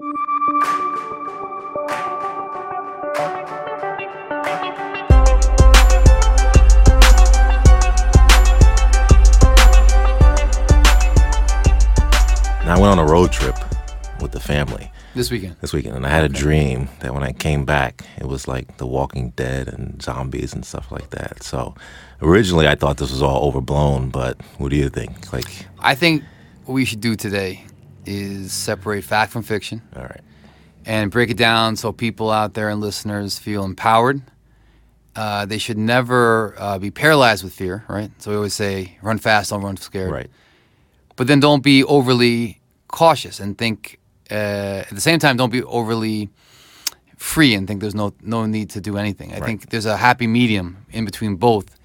Now, I went on a road trip with the family This weekend. this weekend, and I had a dream that when I came back, it was like The Walking Dead and zombies and stuff like that. So, originally, I thought this was all overblown, but what do you think? Like, I think what we should do today is separate fact from fiction all right, and break it down so people out there and listeners feel empowered. Uh, they should never uh, be paralyzed with fear, right? So we always say, run fast, don't run scared. right, But then don't be overly cautious and think, uh, at the same time, don't be overly free and think there's no, no need to do anything. I Right. think there's a happy medium in between both,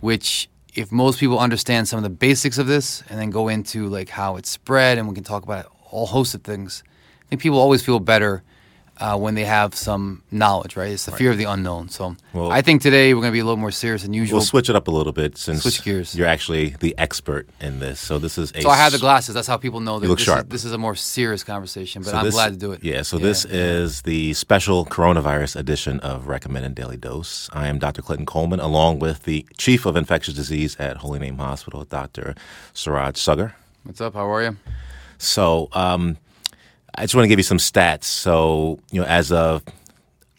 which if most people understand some of the basics of this and then go into like how it's spread and we can talk about a whole host of things, I think people always feel better uh, when they have some knowledge, right? It's the fear of the unknown. So Well- I think today we're going to be a little more serious than usual. we'll switch it up a little bit since Switch gears. you're actually the expert in this. So, this is a so I have the glasses. That's how people know that look this, sharp. Is, this is a more serious conversation. But So I'm this- glad to do it. Yeah, so this is the special coronavirus edition of Recommended Daily Dose. I am Dr. Clinton Coleman, along with the Chief of Infectious Disease at Holy Name Hospital, Dr. Suraj Saggar. What's up? How are you? So um, I just want to give you some stats. So you know, as of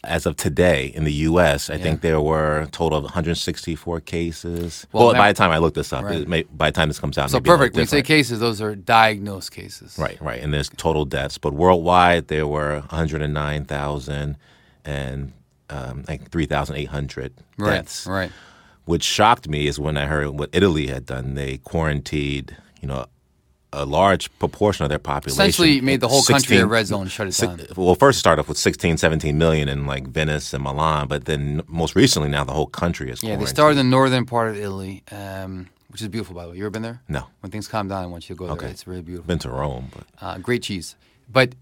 as of today in the U.S., I think there were a total of 164 cases. Well, Well, by the time I look this up, Right. it may, by the time this comes out, So may be a little perfect. When you say cases, those are diagnosed cases. Right, right. And there's total deaths. But worldwide, there were 109,000 and um, like 3,800 Right. deaths. Right. Which shocked me is when I heard what Italy had done. They quarantined, you know, a large proportion of their population. Essentially made the whole country a red zone, shut it down. Well, first it started off with 16, 17 million in like Venice and Milan, but then most recently now the whole country is Yeah, they started in the northern part of Italy, um, which is beautiful, by the way. You ever been there? No. When things calm down, I want you to go there. Okay. It's really beautiful. Been to Rome, but Uh, great cheese. But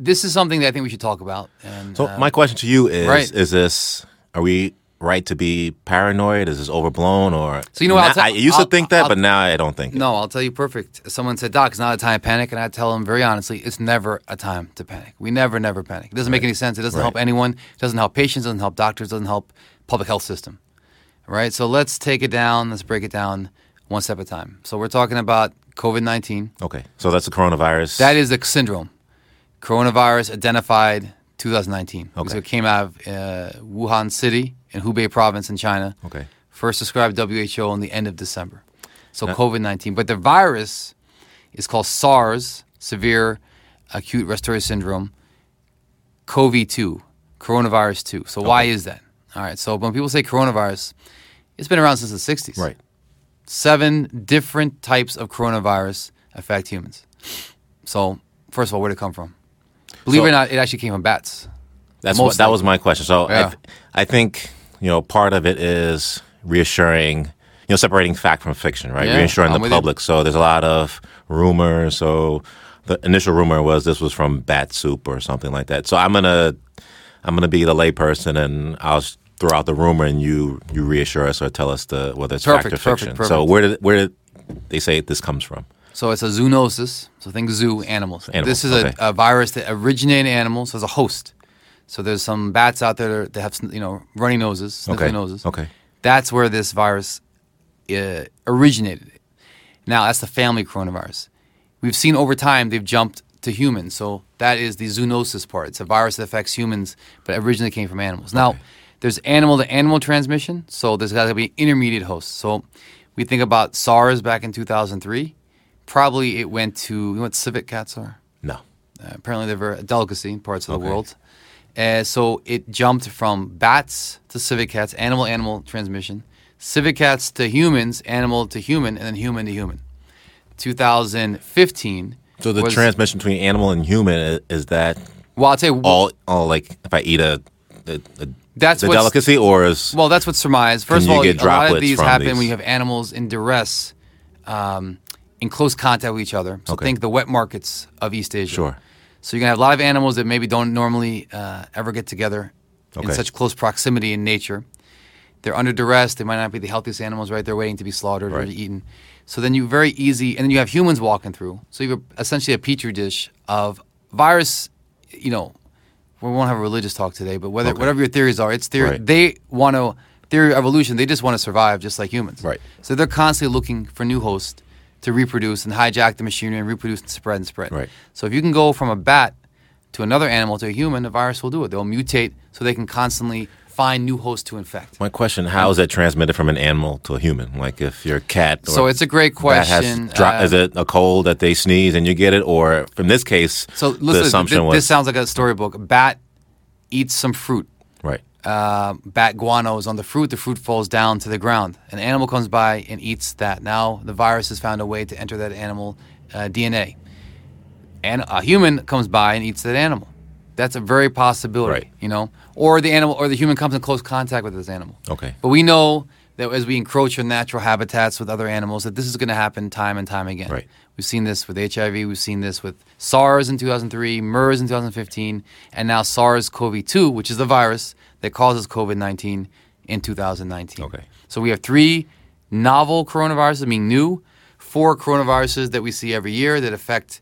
this is something that I think we should talk about. And So uh, my question to you is: right. Is this? Are we right to be paranoid? Is this overblown, or So you know Now- tell- I used I'll- to think that, I'll- but now I don't think. it. No, I'll tell you perfect. Someone said, Doc, it's not a time to panic. And I tell them very honestly, it's never a time to panic. We never, never panic. It doesn't make any sense. It doesn't Right. help anyone. It doesn't help patients, it doesn't help doctors, it doesn't help public health system. Right? So let's take it down. Let's break it down one step at a time. So we're talking about COVID 19. Okay, so that's the coronavirus. That is the syndrome. Coronavirus identified 2019. Okay. So it came out of uh, Wuhan City in Hubei province in China. okay. First described WHO in the end of December. So COVID 19. But the virus is called SARS, Severe Acute Respiratory Syndrome, COVID 2, coronavirus 2. So why is that? All right. So when people say coronavirus, it's been around since the 60s. Right. Seven different types of coronavirus affect humans. So, first of all, where'd it come from? Believe So- it or not, it actually came from bats. That's what. That was my question. So I, th- I think you know part of it is reassuring. You know, separating fact from fiction, right? Yeah, reassuring I'm the with you. public. So there's a lot of rumors. So the initial rumor was this was from bat soup or something like that. So I'm gonna I'm gonna be the layperson and I'll throw out the rumor and you you reassure us or tell us the whether it's fact Perfect, or perfect, fiction. So where did where did they say this comes from? So it's a zoonosis. So think zoo animals. Animals, This is okay. a, a virus that originated in animals as a host. So there's some bats out there that have you know runny noses, sniffly Okay. noses. Okay. That's where this virus uh, originated. Now that's the family coronavirus. We've seen over time they've jumped to humans. So that is the zoonosis part. It's a virus that affects humans, but originally came from animals. Now there's animal to animal transmission. So there's got to be intermediate hosts. So we think about SARS back in 2003. Probably it went to you know what civet cats are. No. Uh, apparently, they're a delicacy in parts of the world. Uh, so it jumped from bats to civet cats, animal animal transmission, civet cats to humans, animal to human, and then human to human. 2015. So the was- transmission between animal and human is, is that Well, I'll tell you. all all like if I eat a, a, a That's the delicacy or is Well, that's what's surmised. First of all, a lot of these happen these? when you have animals in duress, um, in close contact with each other. So Okay. think the wet markets of East Asia. Sure. So you're gonna have a lot of animals that maybe don't normally uh, ever get together in such close proximity in nature. They're under duress. They might not be the healthiest animals, right? They're waiting to be slaughtered or eaten. So then you very easy, and then you have humans walking through. So you have essentially a petri dish of virus, you know, we won't have a religious talk today, but whether Okay. whatever your theories are, it's theory. Right. They want to theory of evolution. They just want to survive, just like humans. Right. So they're constantly looking for new hosts to reproduce and hijack the machinery and reproduce and spread and spread. Right. So if you can go from a bat to another animal to a human, the virus will do it. They'll mutate so they can constantly find new hosts to infect. My question: How is that transmitted from an animal to a human? Like if your cat. Or So it's a great question. dro- Uh, is it a cold that they sneeze and you get it, or from this case, So the listen, assumption thi- was this sounds like a storybook. A bat eats some fruit. right? Uh, bat guano is on the fruit. The fruit falls down to the ground. An animal comes by and eats that. Now the virus has found a way to enter that animal uh, DNA. And a human comes by and eats that animal. That's a very possibility, Right. you know. Or the animal, or the human comes in close contact with this animal. Okay. But we know that as we encroach on natural habitats with other animals, that this is going to happen time and time again. Right. We've seen this with HIV. We've seen this with SARS in 2003, MERS in 2015, and now SARS-CoV-2, which is the virus that causes COVID-19 in 2019. Okay. So we have three novel coronaviruses, meaning new, four coronaviruses that we see every year that affect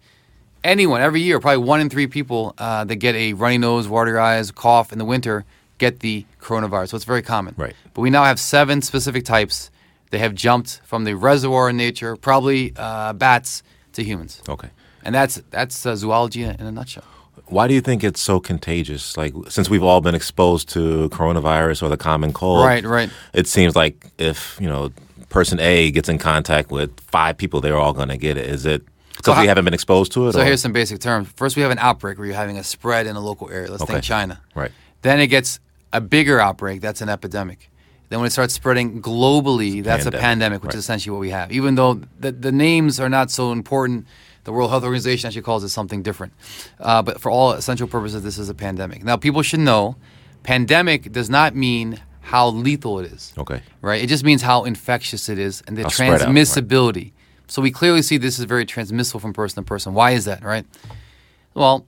anyone every year. Probably one in three people uh, that get a runny nose, watery eyes, cough in the winter get the coronavirus. So it's very common. Right. But we now have seven specific types that have jumped from the reservoir in nature, probably uh, bats, to humans. Okay. And that's that's uh, zoology in a nutshell. Why do you think it's so contagious? Like since we've all been exposed to coronavirus or the common cold, Right, right. It seems like if you know person A gets in contact with five people, they're all going to get it. Is it because how- we haven't been exposed to it? So or- here's some basic terms. First, we have an outbreak where you're having a spread in a local area. Let's Okay. think China. Right. Then it gets a bigger outbreak. That's an epidemic. Then when it starts spreading globally, that's a Pandemic, pandemic, which right. is essentially what we have. Even though the, the names are not so important, the World Health Organization actually calls it something different. Uh, but for all essential purposes, this is a pandemic. Now, people should know, pandemic does not mean how lethal it is Okay. right? It just means how infectious it is and the How spread out, right. transmissibility. So we clearly see this is very transmissible from person to person. Why is that, right? Well,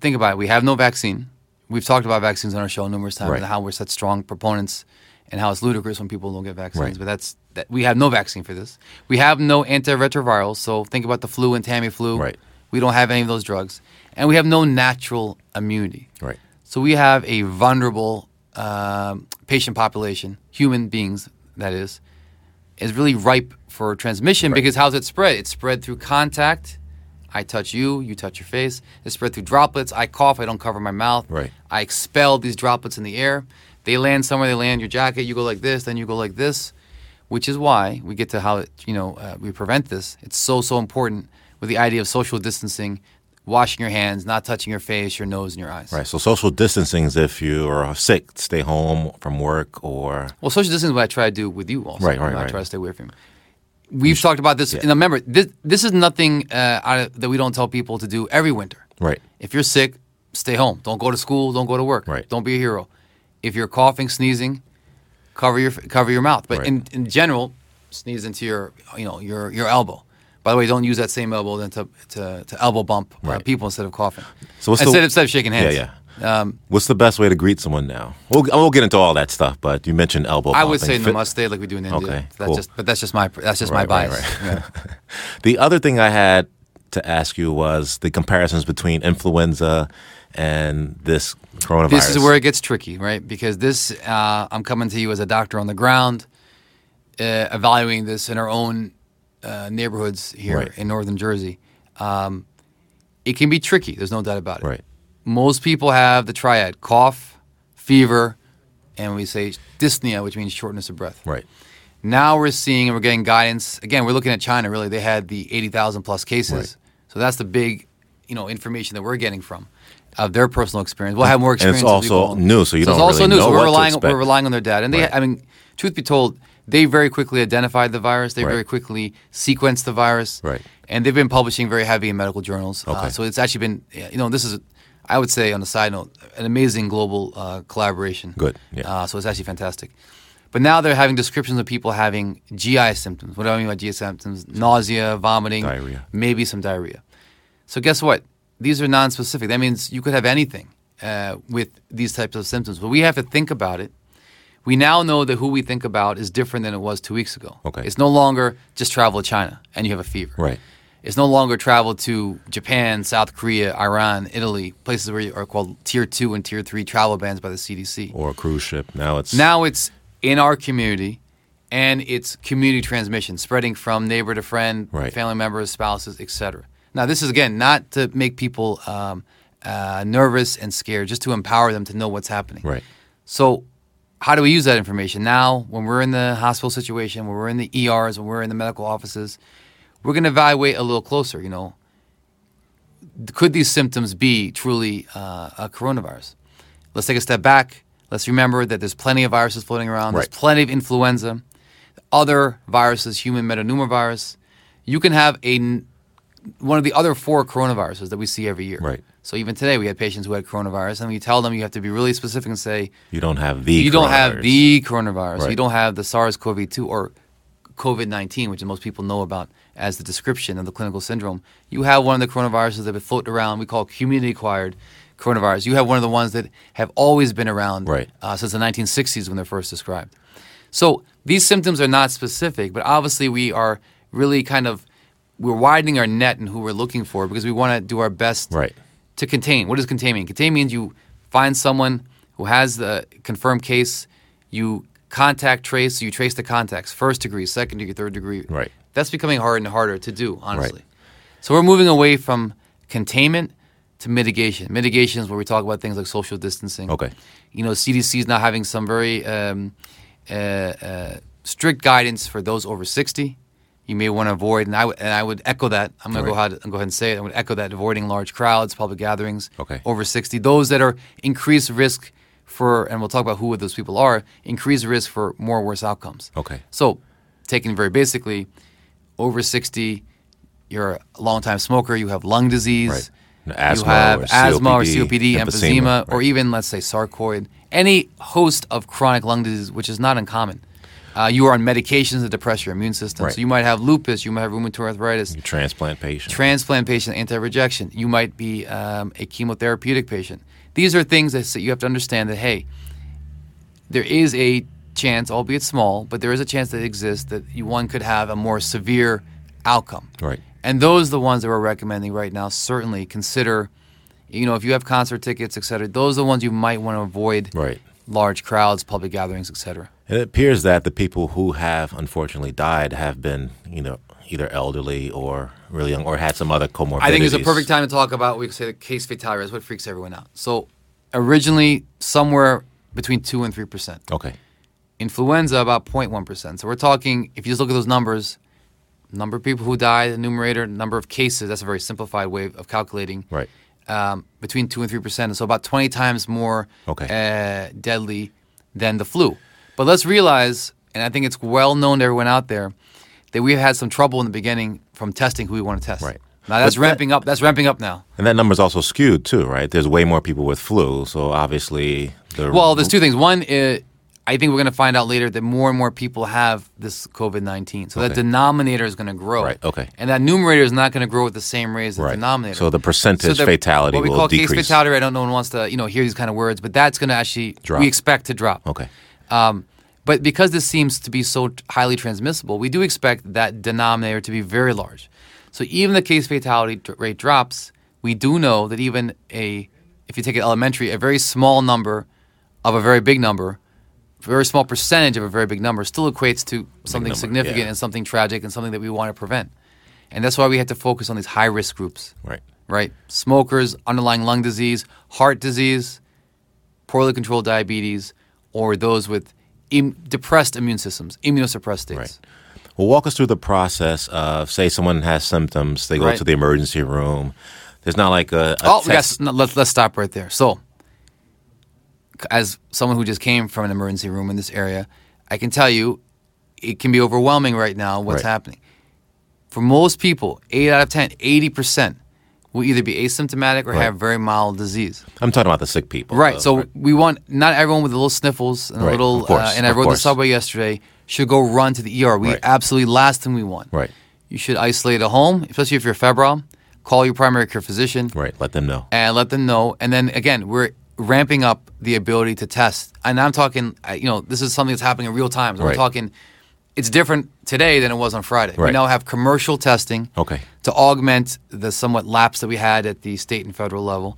think about it. We have no vaccine. We've talked about vaccines on our show numerous times Right. and how we're such strong proponents and how it's ludicrous when people don't get vaccines. Right. But that's that we have no vaccine for this. We have no antiretrovirals. So think about the flu and Tamiflu. Right. We don't have any of those drugs, and we have no natural immunity. Right. So we have a vulnerable um, patient population, human beings, that is, is really ripe for transmission Right. because how's it spread? It's spread through contact. I touch you, you touch your face. It's spread through droplets. I cough, I don't cover my mouth. Right. I expel these droplets in the air. They land somewhere, they land your jacket. You go like this, then you go like this, which is why we get to how it, you know uh, we prevent this. It's so so important with the idea of social distancing, washing your hands, not touching your face, your nose, and your eyes. Right. So social distancing is if you are sick, stay home from work or Well, social distancing is what I try to do with you also. Right, right, You know, I try to stay away from you. We've talked about this. And remember, this, this is nothing uh, out of, that we don't tell people to do every winter. right. If you're sick, stay home. Don't go to school. Don't go to work. Right. Don't be a hero. If you're coughing, sneezing, cover your cover your mouth. But Right. in, in general, sneeze into your you know your your elbow. By the way, don't use that same elbow then to to, to elbow bump uh, Right. people instead of coughing. So what's the- instead, instead of shaking hands. Yeah, Um, What's the best way to greet someone now? We'll, we'll get into all that stuff, but you mentioned elbow. I would say Fit- namaste like we do in India. Okay, That's cool. just, but that's just my that's just Right, my bias. Yeah. The other thing I had to ask you was the comparisons between influenza and this coronavirus. This is where it gets tricky, right? Because this, uh, I'm coming to you as a doctor on the ground, uh, evaluating this in our own uh, neighborhoods here Right. in northern Jersey. Um, it can be tricky. There's no doubt about it. right. Most people have the triad: cough, fever, and we say dyspnea, which means shortness of breath. Right. Now we're seeing and we're getting guidance. Again, we're looking at China. Really, they had the eighty thousand plus cases. Right. So that's the big, you know, information that we're getting from of their personal experience. We'll have more And experience. it's we go also new, so you it's don't also really new. know so what we're to relying expect. we're relying on their data. And they, Right. I mean, truth be told, they very quickly identified the virus. They Right. very quickly sequenced the virus. Right. And they've been publishing very heavy in medical journals. Uh, Okay. so it's actually been, you know, this is, I would say, on a side note, an amazing global uh, collaboration. Good, yeah. Uh, so it's actually fantastic. But now they're having descriptions of people having GI symptoms. What do I mean by GI symptoms? Nausea, vomiting, Diarrhea. maybe some diarrhea. So guess what? These are non-specific. That means you could have anything uh, with these types of symptoms. But we have to think about it. We now know that who we think about is different than it was two weeks ago. Okay. It's no longer just travel to China and you have a fever. Right. It's no longer travel to Japan, South Korea, Iran, Italy, places where you are called tier two and tier three travel bans by the CDC. Or a cruise ship. Now it's Now it's in our community, and it's community transmission, spreading from neighbor to friend, Right. family members, spouses, etc. Now, this is again not to make people um, uh, nervous and scared, just to empower them to know what's happening. right. So, how do we use that information now? When we're in the hospital situation, when we're in the ERs, when we're in the medical offices, we're going to evaluate a little closer. You know, could these symptoms be truly uh, a coronavirus? Let's take a step back. Let's remember that there's plenty of viruses floating around. Right. There's plenty of influenza, other viruses, human metapneumovirus. You can have a one of the other four coronaviruses that we see every year. Right. So even today, we had patients who had coronavirus, and we tell them you have to be really specific and say, You don't have the you don't have the coronavirus. You don't have the SARS-CoV-2 or COVID-19, which most people know about as the description of the clinical syndrome. You have one of the coronaviruses that have floating around. We call community-acquired coronavirus. You have one of the ones that have always been around Right. uh, since the 1960s when they're first described. So these symptoms are not specific, but obviously we are really kind of we're widening our net and who we're looking for because we want to do our best Right. to contain. What does contain mean? Contain means you find someone who has the confirmed case, you contact trace, so you trace the contacts, first degree, second degree, third degree. Right. That's becoming harder and harder to do, honestly. Right. So we're moving away from containment to mitigation. Mitigation is where we talk about things like social distancing. Okay. You know, CDC is now having some very um, uh, uh, strict guidance for those over 60. You may want to avoid, and I would and I would echo that. I'm going to go Right. ahead and go ahead and say it. I would echo that avoiding large crowds, public gatherings. Okay. Over 60, those that are increased risk for, and we'll talk about who those people are, increased risk for more worse outcomes. Okay. So, taken very basically, over 60, you're a long time smoker, you have lung disease, Right. Asthma you have or asthma or COPD, COPD, emphysema, emphysema, or even, let's say, sarcoid, any host of chronic lung disease, which is not uncommon. Uh, you are on medications that depress your immune system. Right. So, you might have lupus, you might have rheumatoid arthritis, You transplant patient. transplant patient, anti-rejection. You might be um, a chemotherapeutic patient. These are things that you have to understand that hey, there is a chance, albeit small, but there is a chance that exists that you, one could have a more severe outcome. Right. And those are the ones that we're recommending right now. Certainly consider, you know, if you have concert tickets, et cetera, those are the ones you might want to avoid. Right. Large crowds, public gatherings, et cetera. It appears that the people who have unfortunately died have been, you know, either elderly or really young or had some other comorbidities. I think it's a perfect time to talk about. We could say the case fatality rate is what freaks everyone out. So, originally somewhere between two and three percent. Okay. Influenza about 0.1 percent. So we're talking. If you just look at those numbers, number of people who died, the numerator, number of cases. That's a very simplified way of calculating. Right. Um, between two and three percent. So about 20 times more Okay. uh, deadly than the flu. But let's realize, and I think it's well known to everyone out there, that we've had some trouble in the beginning from testing who we want to test. Right. Now that's that- ramping up. That's ramping up now. And that number's also skewed too, right? There's way more people with flu, so obviously the Well, there's two things. One, uh, I think we're going to find out later that more and more people have this COVID 19. So that denominator is going to grow. Right, okay. And that numerator is not going to grow at the same rate as the Right. denominator. So the percentage the- fatality what we will call decrease. case fatality I don't know one wants to you know hear these kind of words, but that's going to actually Drop. we expect to drop. Okay. Um, but because this seems to be so highly transmissible, we do expect that denominator to be very large. So even the case fatality rate drops, we do know that even a, if you take it elementary, a very small number of a very big number, a very small percentage of a very big number still equates to something number, significant yeah. and something tragic and something that we want to prevent. And that's why we have to focus on these high risk groups Right. right? Smokers, underlying lung disease, heart disease, poorly controlled diabetes, or those with Im- depressed immune systems, immunosuppressed states. Right. Well, walk us through the process of, say, someone has symptoms, they go Right. to the emergency room. There's not like a, a Oh, we got, test. s- no, let's let's stop right there. So, as someone who just came from an emergency room in this area, I can tell you, it can be overwhelming right now. What's Right. happening for most people? Eight out of 10, 80 percent will either be asymptomatic or Right. have very mild disease. I'm talking about the sick people. Right. though, So we want not everyone with a little sniffles and a little. course, uh, and I rode course. the subway yesterday. Should go run to the ER. We Right. absolutely last thing we want. Right. You should isolate at home, especially if you're febrile. Call your primary care physician Right. Let them know. and let them know. And then again, we're ramping up the ability to test. And I'm talking, you know, this is something that's happening in real time. So we're talking it's different today than it was on Friday. We Right. now have commercial testing Okay. to augment the somewhat lapse that we had at the state and federal level.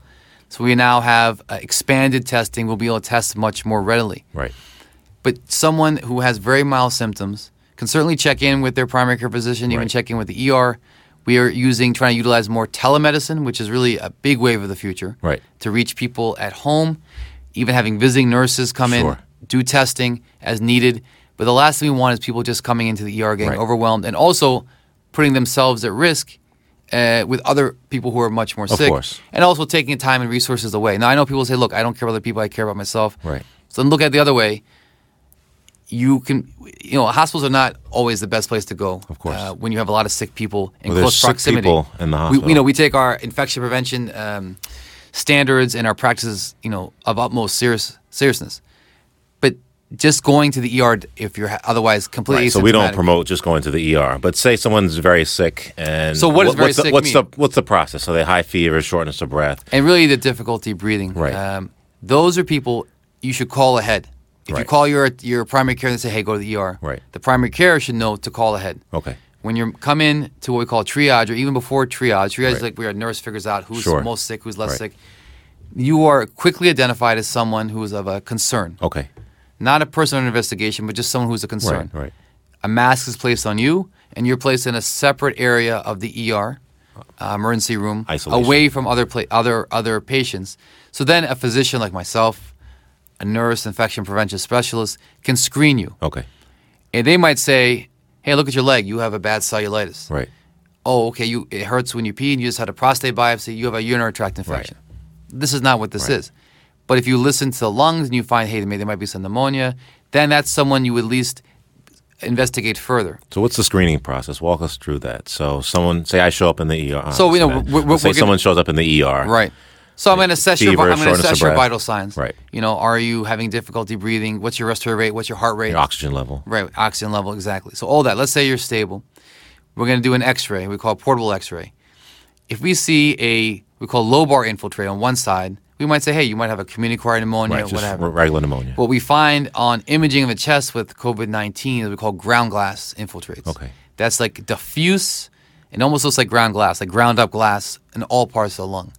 So we now have uh, expanded testing. We'll be able to test much more readily. Right. But someone who has very mild symptoms can certainly check in with their primary care physician, even Right. check in with the ER. We are using, trying to utilize more telemedicine, which is really a big wave of the future. Right. To reach people at home, even having visiting nurses come Sure. in, do testing as needed. But the last thing we want is people just coming into the ER getting Right. overwhelmed and also putting themselves at risk uh, with other people who are much more Of sick. course. And also taking time and resources away. Now, I know people say, look, I don't care about other people, I care about myself. Right. So then look at it the other way. You can, you know, hospitals are not always the best place to go. Of course. Uh, when you have a lot of sick people in Well, close sick proximity. people in the We, hospital. you know, we take our infection prevention um, standards and our practices, you know, of utmost serious seriousness. Just going to the ER if you're otherwise completely Right, so we don't promote just going to the ER. But say someone's very sick, and So what very what's the, what's mean? the what's the process? So they high fever, shortness of breath. and really the difficulty breathing. Right. Um, those are people you should call ahead. If you call your your primary care and say, "Hey, go to the ER," Right. the primary care should know to call ahead. Okay. When you come in to what we call triage, or even before triage, triage is like where a nurse figures out who's Sure. most sick, who's less Right. sick. You are quickly identified as someone who is of a concern, Okay. Not a person under investigation, but just someone who's a concern. Right. Right. A mask is placed on you, and you're placed in a separate area of the ER, uh, emergency room, Isolation. away from other pla- other other patients. So then, a physician like myself, a nurse, infection prevention specialist, can screen you, Okay. and they might say, "Hey, look at your leg. You have a bad cellulitis. Right. Oh, okay. You it hurts when you pee, and you just had a prostate biopsy. You have a urinary tract infection. Right. This is not what this Right. is. But if you listen to the lungs and you find, hey, there might be some pneumonia, then that's someone you would at least investigate further. So what's the screening process? Walk us through that. So someone say I show up in the ER. So, you know, we're- we're- say we're gonna- someone shows up in the ER. Right. So I'm going to assess your I'm going to assess your vital signs. Right. You know, are you having difficulty breathing? What's your respiratory rate? What's your heart rate? Your oxygen level. Right, oxygen level, exactly. So all that. Let's say you're stable. We're going to do an X-ray. We call it portable X-ray. If we see a we call lobar infiltrate on one side, we might say, hey, you might have a communicable pneumonia, Right. Whatever. regular pneumonia. What we find on imaging of a chest with COVID 19 is we call ground glass infiltrates. Okay. That's like diffuse and almost looks like ground glass, like ground up glass in all parts of the lung.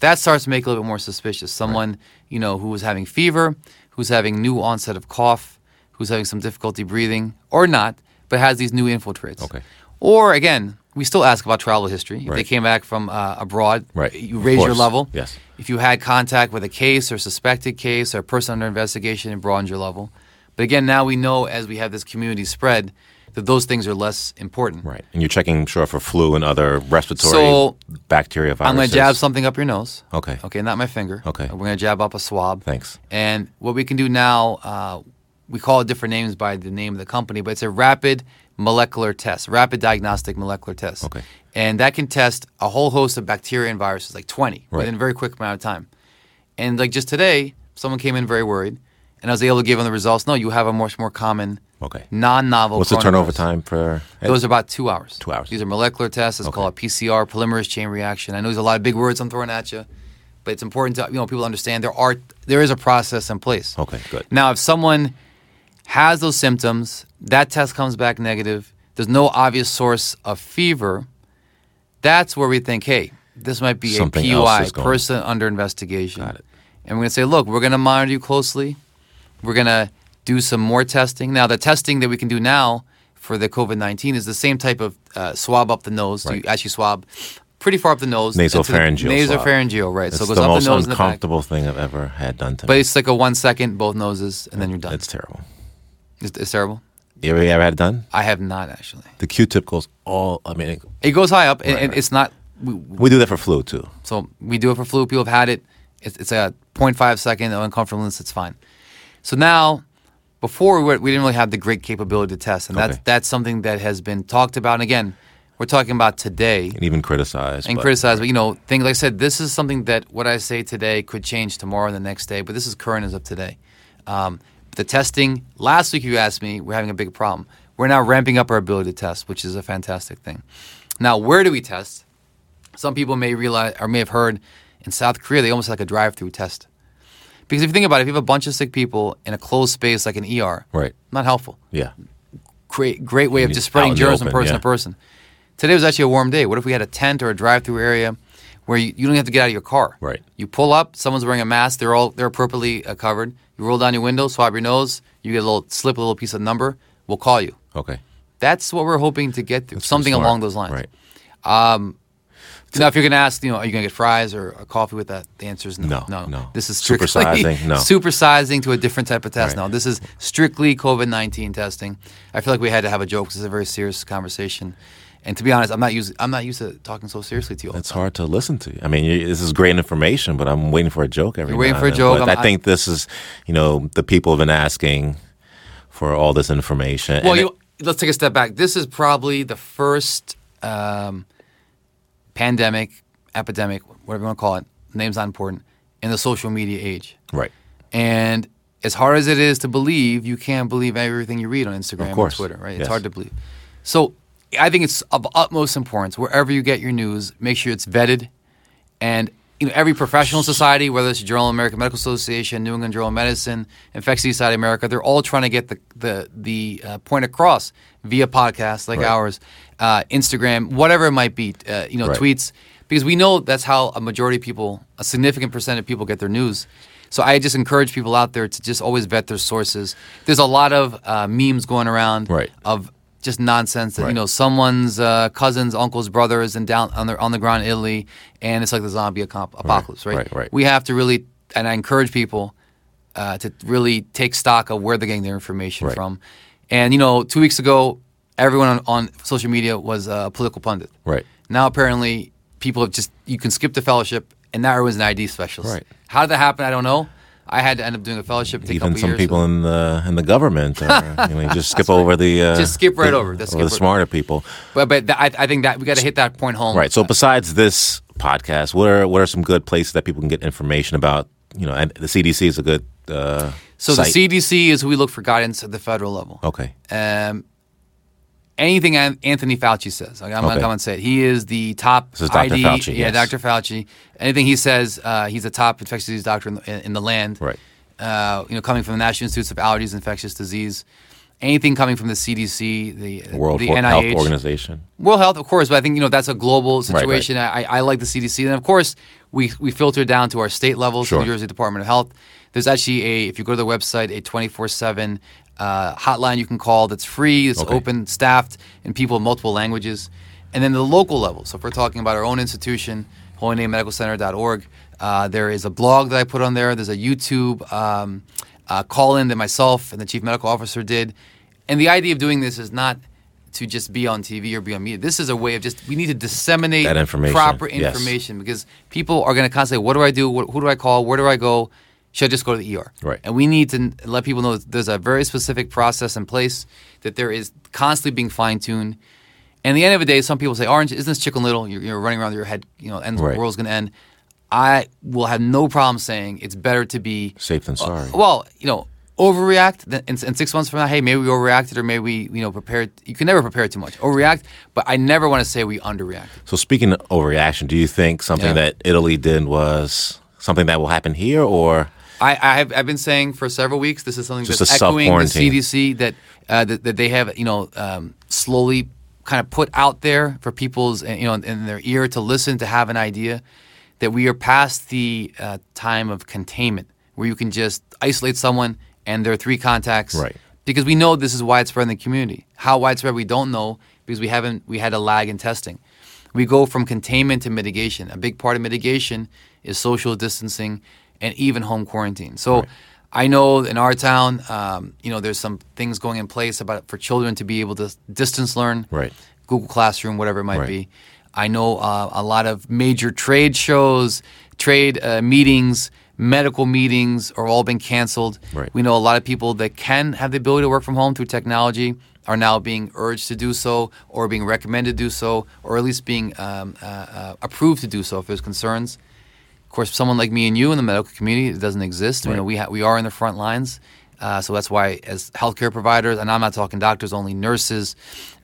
That starts to make it a little bit more suspicious. Someone, you know, who is having fever, who's having new onset of cough, who's having some difficulty breathing, or not, but has these new infiltrates. Okay. Or again, we still ask about travel history. If they came back from uh, abroad, Right. you raise your level. Yes. If you had contact with a case or suspected case or a person under investigation, it broadens your level. But again, now we know as we have this community spread that those things are less important. Right. And you're checking sure for flu and other respiratory So, bacteria viruses. I'm going to jab something up your nose. Okay. Okay, not my finger. Okay. We're going to jab up a swab. Thanks. And what we can do now, uh, we call it different names by the name of the company, but it's a rapid molecular test, rapid diagnostic molecular test. Okay. And that can test a whole host of bacteria and viruses, like 20, Right. within a very quick amount of time. And like just today, someone came in very worried, and I was able to give them the results. No, you have a much more common, Okay. non-novel. What's the turnover time for? Those are about two hours. Two hours. These are molecular tests. It's called a PCR, polymerase chain reaction. I know there's a lot of big words I'm throwing at you, but it's important to you know people understand there are there is a process in place. Okay, good. Now, if someone has those symptoms, that test comes back negative. There's no obvious source of fever. That's where we think, hey, this might be Something a PUI, person under investigation. Got it. And we're going to say, look, we're going to monitor you closely. We're going to do some more testing. Now, the testing that we can do now for the COVID 19 is the same type of uh, swab up the nose. So you actually swab pretty far up the nose. Nasopharyngeal the- swab. Nasopharyngeal, right. It's so it goes the up most the nose and the back. uncomfortable thing I've ever had done to But me. it's like a one second, both noses, and then you're done. It's terrible. It's, it's terrible. You ever, you ever had it done? I have not actually. The Q-tip goes all. I mean, It goes high up, and, Right, and right. it's not. We, we do that for flu too. so we do it for flu. People have had it. It's, it's a 0.5 second of uncomfortableness. It's fine. So now, before we, we didn't really have the great capability to test, and that's Okay. that's something that has been talked about. And again, we're talking about today And even criticize. and but- criticized. But you know, things like I said, this is something that what I say today could change tomorrow and the next day. But this is current as of today. Um, the testing last week, you asked me, we're having a big problem. We're now ramping up our ability to test, which is a fantastic thing. Now, where do we test? Some people may realize or may have heard in South Korea they almost have like a drive-through test. Because if you think about it, if you have a bunch of sick people in a closed space like an ER, Right. not helpful. Yeah. great great way of just spreading germs from person yeah. to person. Today was actually a warm day. What if we had a tent or a drive-through area where you, you don't have to get out of your car? Right. You pull up, someone's wearing a mask. They're all they're appropriately uh, covered. You roll down your window, swab your nose. You get a little slip, a little piece of number. We'll call you. Okay. That's what we're hoping to get through. Something Smart. along those lines. Right. Now, if you're going to ask, you know, are you going to get fries or a coffee with that? The answer is no. No, no. no. This is strictly Supersizing, no. supersizing to a different type of test. Right. No, this is strictly COVID nineteen testing. I feel like we had to have a joke because it's a very serious conversation. And to be honest, I'm not used. I'm not used to talking so seriously to you. It's hard to listen to. I mean, this is great information, but I'm waiting for a joke every. You're waiting for a joke. I think this is, you know, the people have been asking for all this information. Well, you it- let's take a step back. This is probably the first um, pandemic, epidemic, whatever you want to call it. Name's not important in the social media age. right. And as hard as it is to believe, you can't believe everything you read on Instagram or. Twitter, right? It's Yes. hard to believe. So I think it's of utmost importance wherever you get your news, make sure it's vetted. And you know, every professional society, whether it's the Journal of American Medical Association, New England Journal of Medicine, Infectious Society of America, they're all trying to get the the the uh, point across via podcasts like Right. ours, uh, Instagram, whatever it might be, uh, you know, Right. tweets, because we know that's how a majority of people, a significant percent of people get their news. So I just encourage people out there to just always vet their sources. There's a lot of uh, memes going around Right. of just nonsense that you know someone's uh, cousins, uncles, brothers, and down on the on the ground in Italy, and it's like the zombie apocalypse, right? right, right. We have to really, and I encourage people uh, to really take stock of where they're getting their information Right. from. And you know, two weeks ago, everyone on, on social media was a political pundit. Right. Now apparently, people have just you can skip the fellowship, and now everyone's an ID specialist. Right. How did that happen? I don't know. I had to end up doing a fellowship. Even some years, people so- in the in the government, are, you know, just skip over the uh, Just skip right the, over. Over the smarter people. But but th- I, I think that we got to hit that point home. Right. So besides this podcast, what are what are some good places that people can get information about? You know, and the CDC is a good. Uh, So site. the CDC is who we look for guidance at the federal level. Okay. Um, anything Anthony Fauci says, like, I'm going to come and say it. He is the top This is Dr. ID. Fauci, yeah, yes. Dr. Fauci. Anything he says, uh, he's a top infectious disease doctor in the, in the land. Right. Uh, you know, coming from the National Institutes of Allergies and Infectious Disease. Anything coming from the CDC, the World the Health NIH, Organization. World Health, of course, but I think you know that's a global right. situation. I, I like the CDC, and of course, we we filter down to our state levels, Sure. New Jersey Department of Health. There's actually a if you go to the website, a 24 seven uh, hotline you can call that's free, it's Okay. open, staffed, and people in multiple languages. And then the local level. So if we're talking about our own institution, HolyNameMedicalCenter.org, uh, there is a blog that I put on there. There's a YouTube um, uh, call in that myself and the chief medical officer did. And the idea of doing this is not to just be on TV or be on media. This is a way of just we need to disseminate That information, proper yes. information because people are going to constantly, what do I do? What, who do I call? Where do I go? Should I just go to the ER? Right. And we need to let people know that there's a very specific process in place that there is constantly being fine tuned. And at the end of the day, some people say, Orange, isn't this chicken little? You're, you're running around with your head, you know, and Right. the world's going to end. I will have no problem saying it's better to be Safe than sorry. well, you know, overreact. Then in, in six months from now, hey, maybe we overreacted or maybe we, you know, prepared. You can never prepare too much. Overreact, but I never want to say we underreact. So speaking of overreaction, do you think something Yeah. that Italy did was something that will happen here, or I, I have I've been saying for several weeks this is something Just that's a echoing the self-quarantine. CDC that, uh, that that they have you know um, slowly kind of put out there for people's you know in their ear to listen to have an idea that we are past the uh, time of containment where you can just isolate someone and there are three contacts Right. because we know this is widespread in the community. How widespread we don't know because we haven't we had a lag in testing. We go from containment to mitigation. A big part of mitigation is social distancing and even home quarantine. So I know in our town, um, you know, there's some things going in place about for children to be able to distance learn, Right. Google Classroom, whatever it might Right. be. I know uh, a lot of major trade shows, trade uh, meetings, medical meetings are all been canceled. Right. We know a lot of people that can have the ability to work from home through technology are now being urged to do so, or being recommended to do so, or at least being um, uh, uh, approved to do so if there's concerns. Of course, someone like me and you in the medical community, it doesn't exist. You know, we ha- we are in the front lines, uh, so that's why, as healthcare providers, and I'm not talking doctors, only nurses,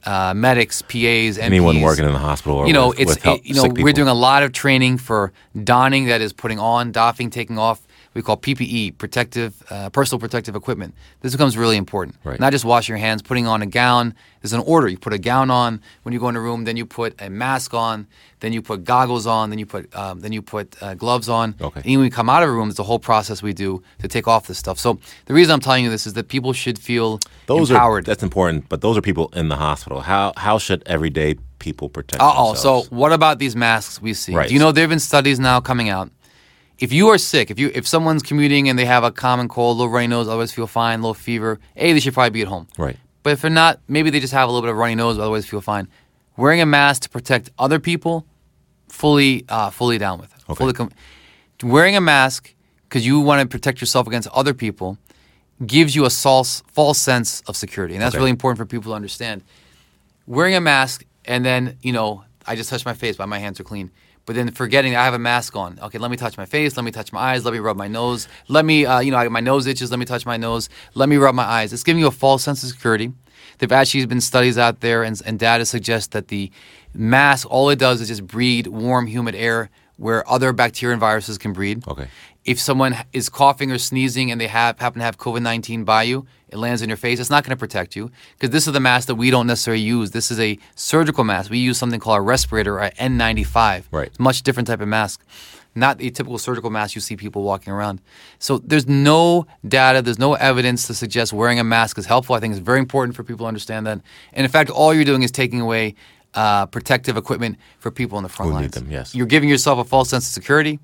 uh, medics, PAs, anyone working in the hospital or you know, with, it's with help, it- you know we're people? doing a lot of training for donning, that is putting on, doffing, taking off. We call PPE, protective, uh, personal protective equipment. This becomes really important. Right. Not just washing your hands, putting on a gown. There's an order. You put a gown on when you go in a room, then you put a mask on, then you put goggles on, then you put um, then you put uh, gloves on. Okay. And when we come out of a room, it's the whole process we do to take off this stuff. So the reason I'm telling you this is that people should feel Those empowered. are that's important, but those are people in the hospital. How how should everyday people protect Uh oh. So what about these masks we see? Right. Do you know there have been studies now coming out? If you are sick, if you if someone's commuting and they have a common cold, little runny nose, otherwise feel fine, little fever, a they should probably be at home. Right. But if they're not, maybe they just have a little bit of runny nose, otherwise feel fine. Wearing a mask to protect other people, fully uh, fully down with it. Okay. Fully com- wearing a mask because you want to protect yourself against other people gives you a false false sense of security, and that's Okay. really important for people to understand. Wearing a mask and then you know I just touched my face, but my hands are clean. But then forgetting I have a mask on. Okay, let me touch my face. Let me touch my eyes. Let me rub my nose. Let me, uh, you know, I, my nose itches. Let me touch my nose. Let me rub my eyes. It's giving you a false sense of security. There've actually been studies out there, and, and data suggests that the mask, all it does is just breathe warm, humid air where other bacteria and viruses can breed. Okay. If someone is coughing or sneezing and they have happen to have COVID nineteen by you, it lands in your face. It's not going to protect you because this is the mask that we don't necessarily use. This is a surgical mask. We use something called a respirator, or an N95. Right. It's a much different type of mask, not the typical surgical mask you see people walking around. So there's no data, there's no evidence to suggest wearing a mask is helpful. I think it's very important for people to understand that. And in fact, all you're doing is taking away uh, protective equipment for people on the front Who need lines. them, yes. You're giving yourself a false sense of security.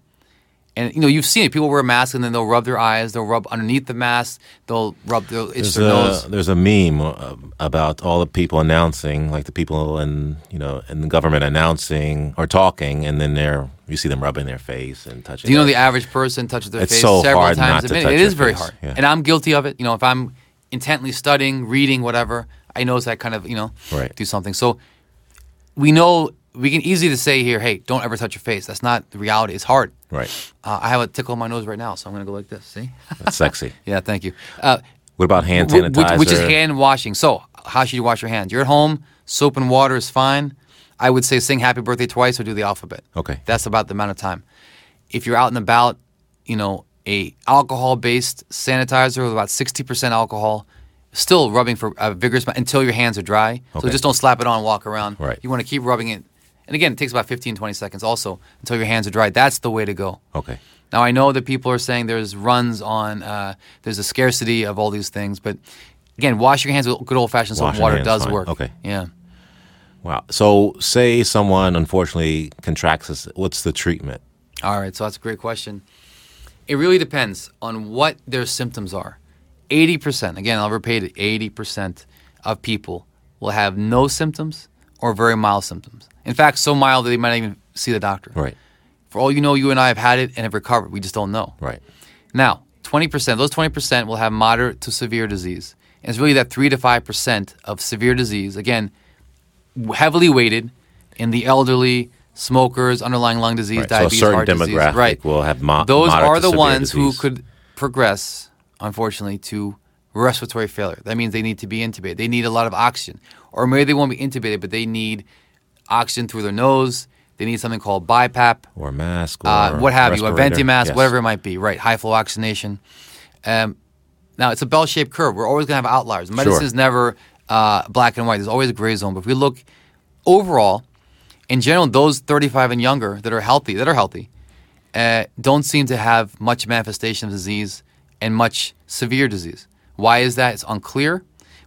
And you know you've seen it. People wear masks and then they'll rub their eyes. They'll rub underneath the mask. They'll rub their itch There's their a nose. there's a meme uh, about all the people announcing, like the people in you know in the government announcing or talking, and then they're you see them rubbing their face and touching. Do you know the average person touches their It's face so several hard times not a minute? It is very face, hard, yeah. and I'm guilty of it. You know, if I'm intently studying, reading, whatever, I notice I kind of you know Right. do something. So we know we can easily to say here, hey, don't ever touch your face. That's not the reality. It's hard. right? Uh, I have a tickle on my nose right now, so I'm gonna go like this. See? That's sexy. yeah, thank you. Uh, What about hand Wh- which, sanitizer? which is hand washing. So, how should you wash your hands? You're at home, soap and water is fine. I would say sing happy birthday twice or do the alphabet. Okay. That's about the amount of time. If you're out and about, you know, a alcohol based sanitizer with about 60% alcohol, still rubbing for a vigorous until your hands are dry. So just don't slap it on and walk around. Right. You want to keep rubbing it. And again, it takes about 15, 20 seconds also until your hands are dry. That's the way to go. Okay. Now I know that people are saying there's runs on, uh, there's a scarcity of all these things, but again, wash your hands with good old fashioned soap and water does fine. work. Okay. Yeah. Wow. So, say someone unfortunately contracts this. What's the treatment? All right, so that's a great question. It really depends on what their symptoms are. 80%, again, I'll repeat it 80% of people will have no symptoms or very mild symptoms. In fact, so mild that they might not even see the doctor. Right. For all you know, you and I have had it and have recovered. We just don't know. Right. Now, 20%, those 20% will have moderate to severe disease. And it's really that 3 to 5% of severe disease, again, heavily weighted in the elderly, smokers, underlying lung disease, Right. So a diabetes, certain heart disease. Right. will have mo- Those are the ones who could progress, unfortunately, to respiratory failure. That means they need to be intubated. They need a lot of oxygen. Or maybe they won't be intubated, but they need oxygen through their nose. They need something called BiPAP Or a mask. Or uh, what have you, a venti mask, Yes. whatever it might be, right? High flow oxygenation. Um, now it's a bell-shaped curve. We're always going to have outliers. Medicine is never uh, black and white. There's always a gray zone. But if we look overall, in general, those 35 and younger that are healthy, that are healthy, uh, don't seem to have much manifestation of disease and much severe disease. Why is that? It's unclear.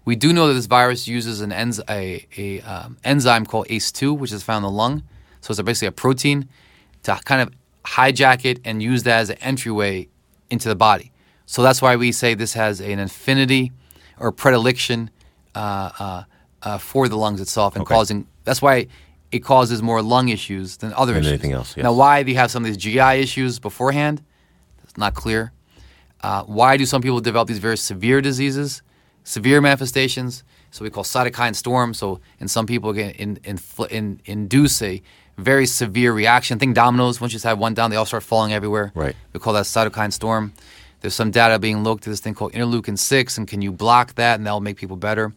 We do know that this virus uses an enz- a, a um, enzyme called ACE2, which is found in the lung. So it's basically a protein to kind of hijack it and use that as an entryway into the body. So that's why we say this has an affinity or predilection uh, uh, uh, for the lungs itself and Okay. causing. That's why it causes more lung issues than other Than issues. anything else, yes. Now, why do you have some of these GI issues beforehand? It's not clear. Uh, why do some people develop these very severe diseases, severe manifestations? So we call cytokine storm. So in some people, again, in, in, in, induce a very severe reaction. Think dominoes. Once you have one down, they all start falling everywhere. Right. We call that cytokine storm. There's some data being looked at this thing called interleukin six, and can you block that, and that'll make people better.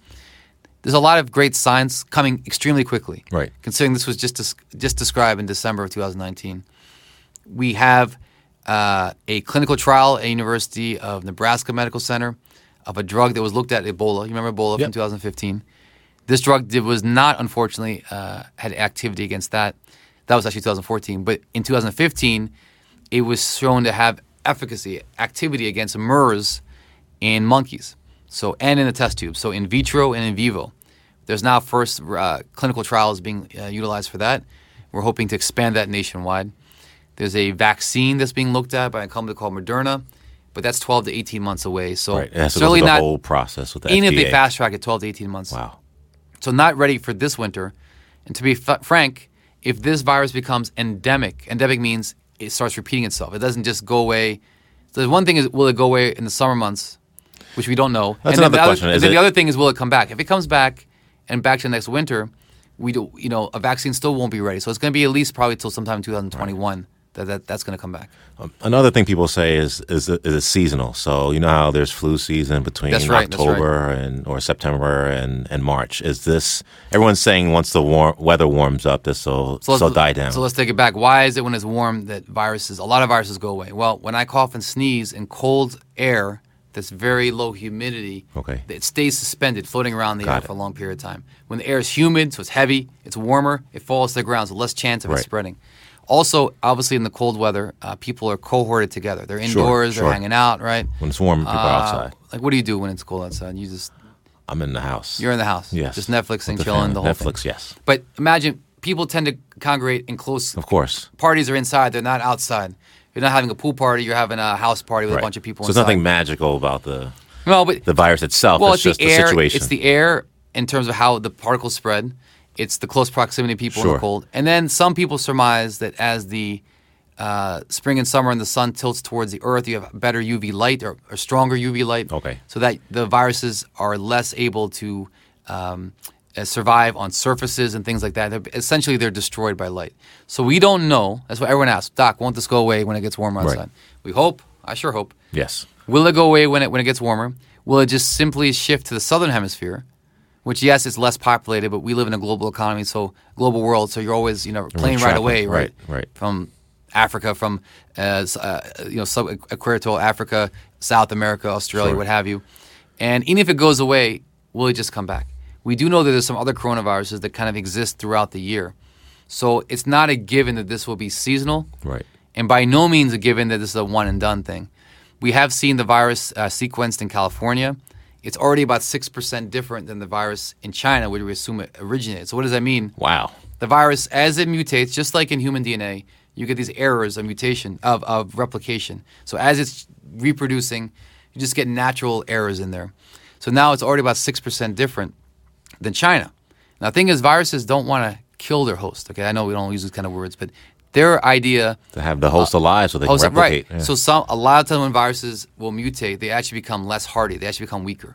There's a lot of great science coming extremely quickly. Right. Considering this was just just described in December of 2019, we have uh, a clinical trial at University of Nebraska Medical Center of a drug that was looked at Ebola. You remember Ebola Yep. from 2015? This drug did, was not, unfortunately, uh, had activity against that. That was actually 2014. But in 2015, it was shown to have efficacy, activity against MERS in monkeys. So and in the test tube. So in vitro and in vivo. There's now first uh, clinical trials being uh, utilized for that. We're hoping to expand that nationwide. There's a vaccine that's being looked at by a company called Moderna, but that's 12 to 18 months away. So Right. It has to go certainly the not. whole process with the even if they fast track it, 12 to 18 months. Wow. So not ready for this winter. And to be f- frank, if this virus becomes endemic, endemic means it starts repeating itself. It doesn't just go away. So the one thing is, will it go away in the summer months, which we don't know. That's and another the other, question. and Is then the other thing is, will it come back? If it comes back and back to the next winter, we do, you know, a vaccine still won't be ready. So it's going to be at least probably till sometime in 2021 that, that that's going to come back. Um, another thing people say is is is it seasonal? So you know how there's flu season between right, October and or September and, and March. Is this everyone's saying once the warm weather warms up, this will So so die down? So let's take it back. Why is it when it's warm that viruses, a lot of viruses go away? Well, when I cough and sneeze in cold air that's very low humidity, Okay. it stays suspended, floating around the Got air it. for a long period of time. When the air is humid, so it's heavy, it's warmer, it falls to the ground, so less chance of it spreading. Also, obviously, in the cold weather, uh, people are cohorted together. They're indoors, sure. they're hanging out, right? when it's warm, people are Uh, outside. Like, what do you do when it's cold outside? You just I'm in the house. you're in the house, yes, just Netflixing, the chilling, family. the whole Netflix. thing. Yes, But imagine people tend to congregate in close of course. parties are inside; they're not outside. You're not having a pool party; you're having a house party with Right. a bunch of people. So there's nothing magical about the No, but the virus itself. well, it's, it's, just the air. situation. It's the air in terms of how the particles spread. It's the close proximity of people in the cold, and then some people surmise that as the uh, spring and summer and the sun tilts towards the earth, you have better UV light or, or stronger UV light. Okay. So that the viruses are less able to um, uh, survive on surfaces and things like that. They're, essentially, they're destroyed by light. So we don't know. That's what everyone asks. Doc, won't this go away when it gets warmer Right. outside? We hope. I sure hope. yes. Will it go away when it when it gets warmer? Will it just simply shift to the southern hemisphere? Which yes, it's less populated, but we live in a global economy, so global world. So you're always you know plane right away, right? Right, right. From Africa, from uh, uh, you know sub-equatorial Africa, South America, Australia, Sure. what have you. And even if it goes away, will it just come back? We do know that there's some other coronaviruses that kind of exist throughout the year. So it's not a given that this will be seasonal Right. and by no means a given that this is a one and done thing. We have seen the virus uh, sequenced in California. It's already about 6% different than the virus in China, where we assume it originated. So, what does that mean? Wow. The virus, as it mutates, just like in human DNA, you get these errors of mutation, of, of replication. So, as it's reproducing, you just get natural errors in there. So, now it's already about 6% different than China. Now, the thing is, viruses don't want to kill their host. Okay, I know we don't use these kind of words, but their idea To have the host alive so they can Oh, replicate. right. Yeah. So some a lot of times when viruses will mutate, they actually become less hardy. They actually become weaker.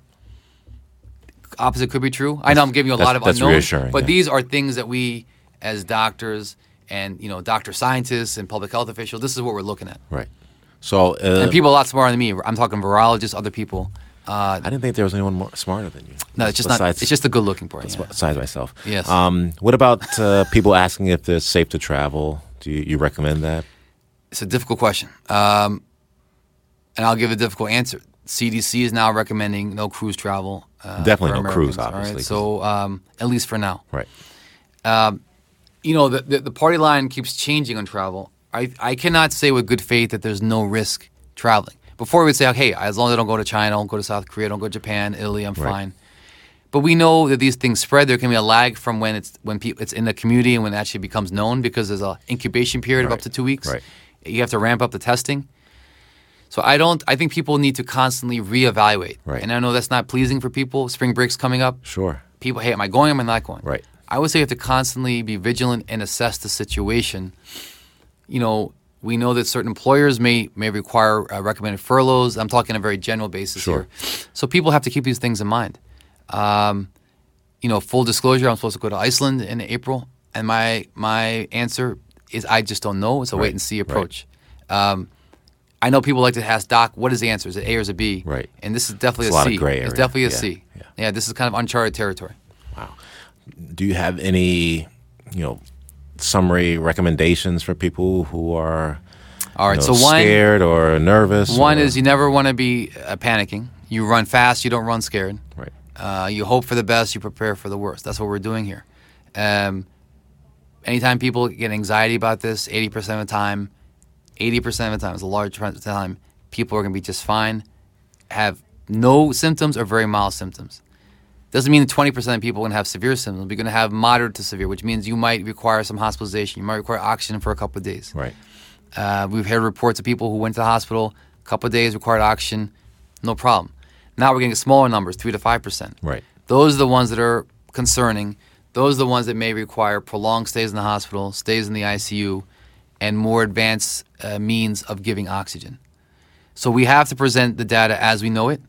Opposite could be true. I know I'm giving you a lot of unknowns, but yeah. these are things that we, as doctors and you know, doctor scientists and public health officials, this is what we're looking at. right. So uh, And people a lot smarter than me. I'm talking virologists, other people. Uh, I didn't think there was anyone more smarter than you. no, it's just not. It's just the good-looking part. yeah. besides myself. Yes. Um, what about uh, people asking if it's safe to travel? Do you, you recommend that? It's a difficult question, um, and I'll give a difficult answer. CDC is now recommending no cruise travel. Uh, Definitely no cruise, all right? obviously. So um, at least for now. Right. you know, the, the, the party line keeps changing on travel. I, I cannot say with good faith that there's no risk traveling. Before we would say, okay, as long as I don't go to China, don't go to South Korea, don't go to Japan, Italy, I'm Right. fine. But we know that these things spread. There can be a lag from when it's when pe- it's in the community and when it actually becomes known because there's a incubation period of up to two weeks. Right. You have to ramp up the testing. So I don't. I think people need to constantly reevaluate. Right. And I know that's not pleasing for people. Spring break's coming up Sure. people, hey, am I going? Am I not going? Right. I would say you have to constantly be vigilant and assess the situation. You know, we know that certain employers may may require uh, recommended furloughs. I'm talking on a very general basis Sure. here. So people have to keep these things in mind. Um, you know, full disclosure, I'm supposed to go to Iceland in April, and my my answer is I just don't know. It's a wait and see Right. approach. Um, I know people like to ask Doc, what is the answer? Is it A or is it B? Right. And this is definitely It's a a lot C. of gray It's definitely a Yeah, C. yeah. yeah, this is kind of uncharted territory. Wow. Do you have any, you know, summary recommendations for people who are All right, you know, so one- scared or nervous. One or- is you never want to be uh, panicking. You run fast. You don't run scared. right. Uh, you hope for the best. You prepare for the worst. That's what we're doing here. Um, anytime people get anxiety about this, eighty percent of the time, eighty percent of the time, it's a large percent of the time, people are going to be just fine, have no symptoms or very mild symptoms. Doesn't mean that twenty percent of people are going to have severe symptoms. You're going to have moderate to severe, which means you might require some hospitalization. You might require oxygen for a couple of days. Right. Uh, we've heard reports of people who went to the hospital, a couple of days, required oxygen, no problem. Now we're getting smaller numbers, three to five percent. Right. Those are the ones that are concerning. Those are the ones that may require prolonged stays in the hospital, stays in the ICU, and more advanced uh, means of giving oxygen. So we have to present the data as we know it.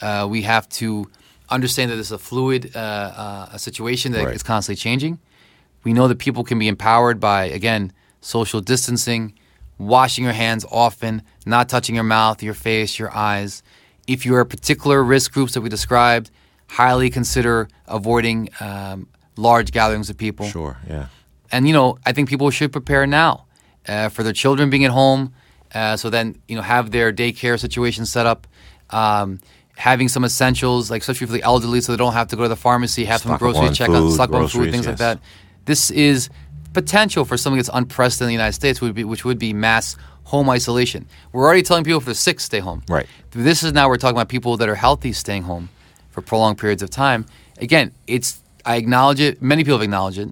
Uh, we have to understand that this is a fluid uh, uh, a situation that is Right. constantly changing. We know that people can be empowered by, again, social distancing, washing your hands often, not touching your mouth, your face, your eyes. If you're a particular risk groups that we described, highly consider avoiding um, large gatherings of people Sure. Yeah. and you know i think people should prepare now uh, for their children being at home uh, so then you know have their daycare situation set up um, having some essentials like especially for the elderly so they don't have to go to the pharmacy have some Stock up groceries check on food, stock on food things like that this is potential for something that's unprecedented in the united states would be, which would be mass home isolation we're already telling people if they're sick stay home Right. this is now we're talking about people that are healthy staying home for prolonged periods of time. Again, it's I acknowledge it. Many people have acknowledged it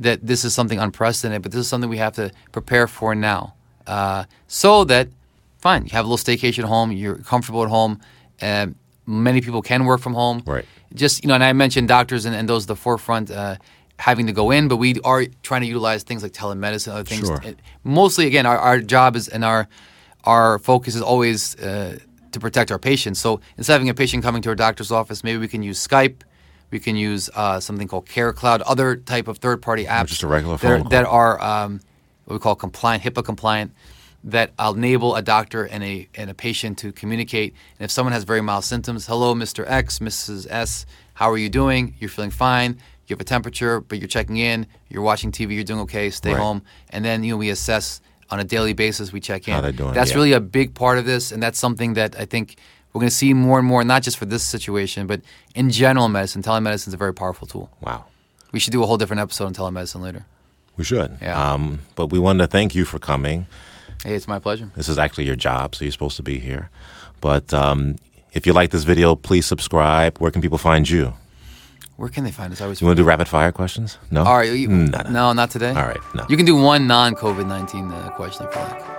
that this is something unprecedented, but this is something we have to prepare for now, uh, so that fine, you have a little staycation at home, you're comfortable at home. Uh, many people can work from home. Right. Just you know, and I mentioned doctors and, and those at the forefront. Uh, Having to go in, but we are trying to utilize things like telemedicine, other things. Sure. Mostly, again, our, our job is and our our focus is always uh, to protect our patients. So instead of having a patient coming to our doctor's office, maybe we can use Skype. We can use uh, something called Care Cloud, other type of third-party apps just a regular that are, that are um, what we call compliant, HIPAA compliant, that enable a doctor and a and a patient to communicate. And if someone has very mild symptoms, hello, Mr. X, Mrs. S, how are you doing? You're feeling fine. You have a temperature, but you're checking in. You're watching TV. You're doing okay. Stay Right. home. And then you know we assess on a daily basis. We check in. How they're doing, That's yeah. really a big part of this, and that's something that I think we're going to see more and more, not just for this situation, but in general medicine. Telemedicine is a very powerful tool. Wow. We should do a whole different episode on telemedicine later. We should. Yeah. Um, but we wanted to thank you for coming. Hey, it's my pleasure. This is actually your job, so you're supposed to be here. But um, if you like this video, please subscribe. Where can people find you? Where can they find us? I was You want to do rapid fire questions? No. All right. You, no, no. no, not today. All right, no. You can do one non COVID 19 uh, question if you like.